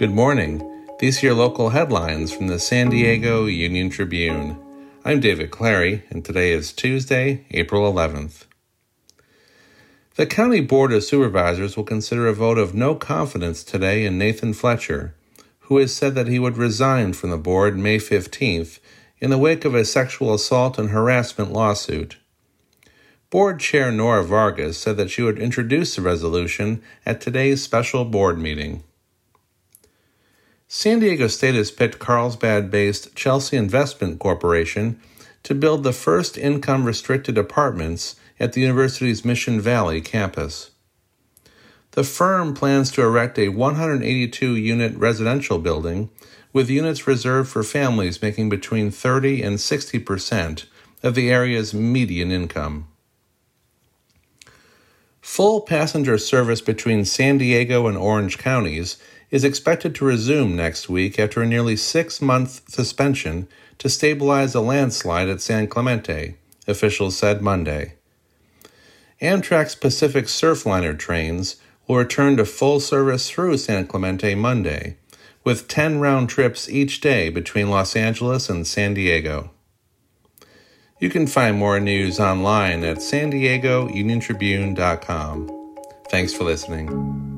Good morning. These are your local headlines from the San Diego Union Tribune. I'm David Clary, and today is Tuesday, April 11th. The County Board of Supervisors will consider a vote of no confidence today in Nathan Fletcher, who has said that he would resign from the board May 15th in the wake of a sexual assault and harassment lawsuit. Board Chair Nora Vargas said that she would introduce the resolution at today's special board meeting. San Diego State has picked Carlsbad based Chelsea Investment Corporation to build the first income restricted apartments at the university's Mission Valley campus. The firm plans to erect a 182 unit residential building with units reserved for families making between 30 and 60 percent of the area's median income. Full passenger service between San Diego and Orange counties is expected to resume next week after a nearly six month suspension to stabilize a landslide at San Clemente, officials said Monday. Amtrak's Pacific Surfliner trains will return to full service through San Clemente Monday, with 10 round trips each day between Los Angeles and San Diego. You can find more news online at san diego uniontribune.com. Thanks for listening.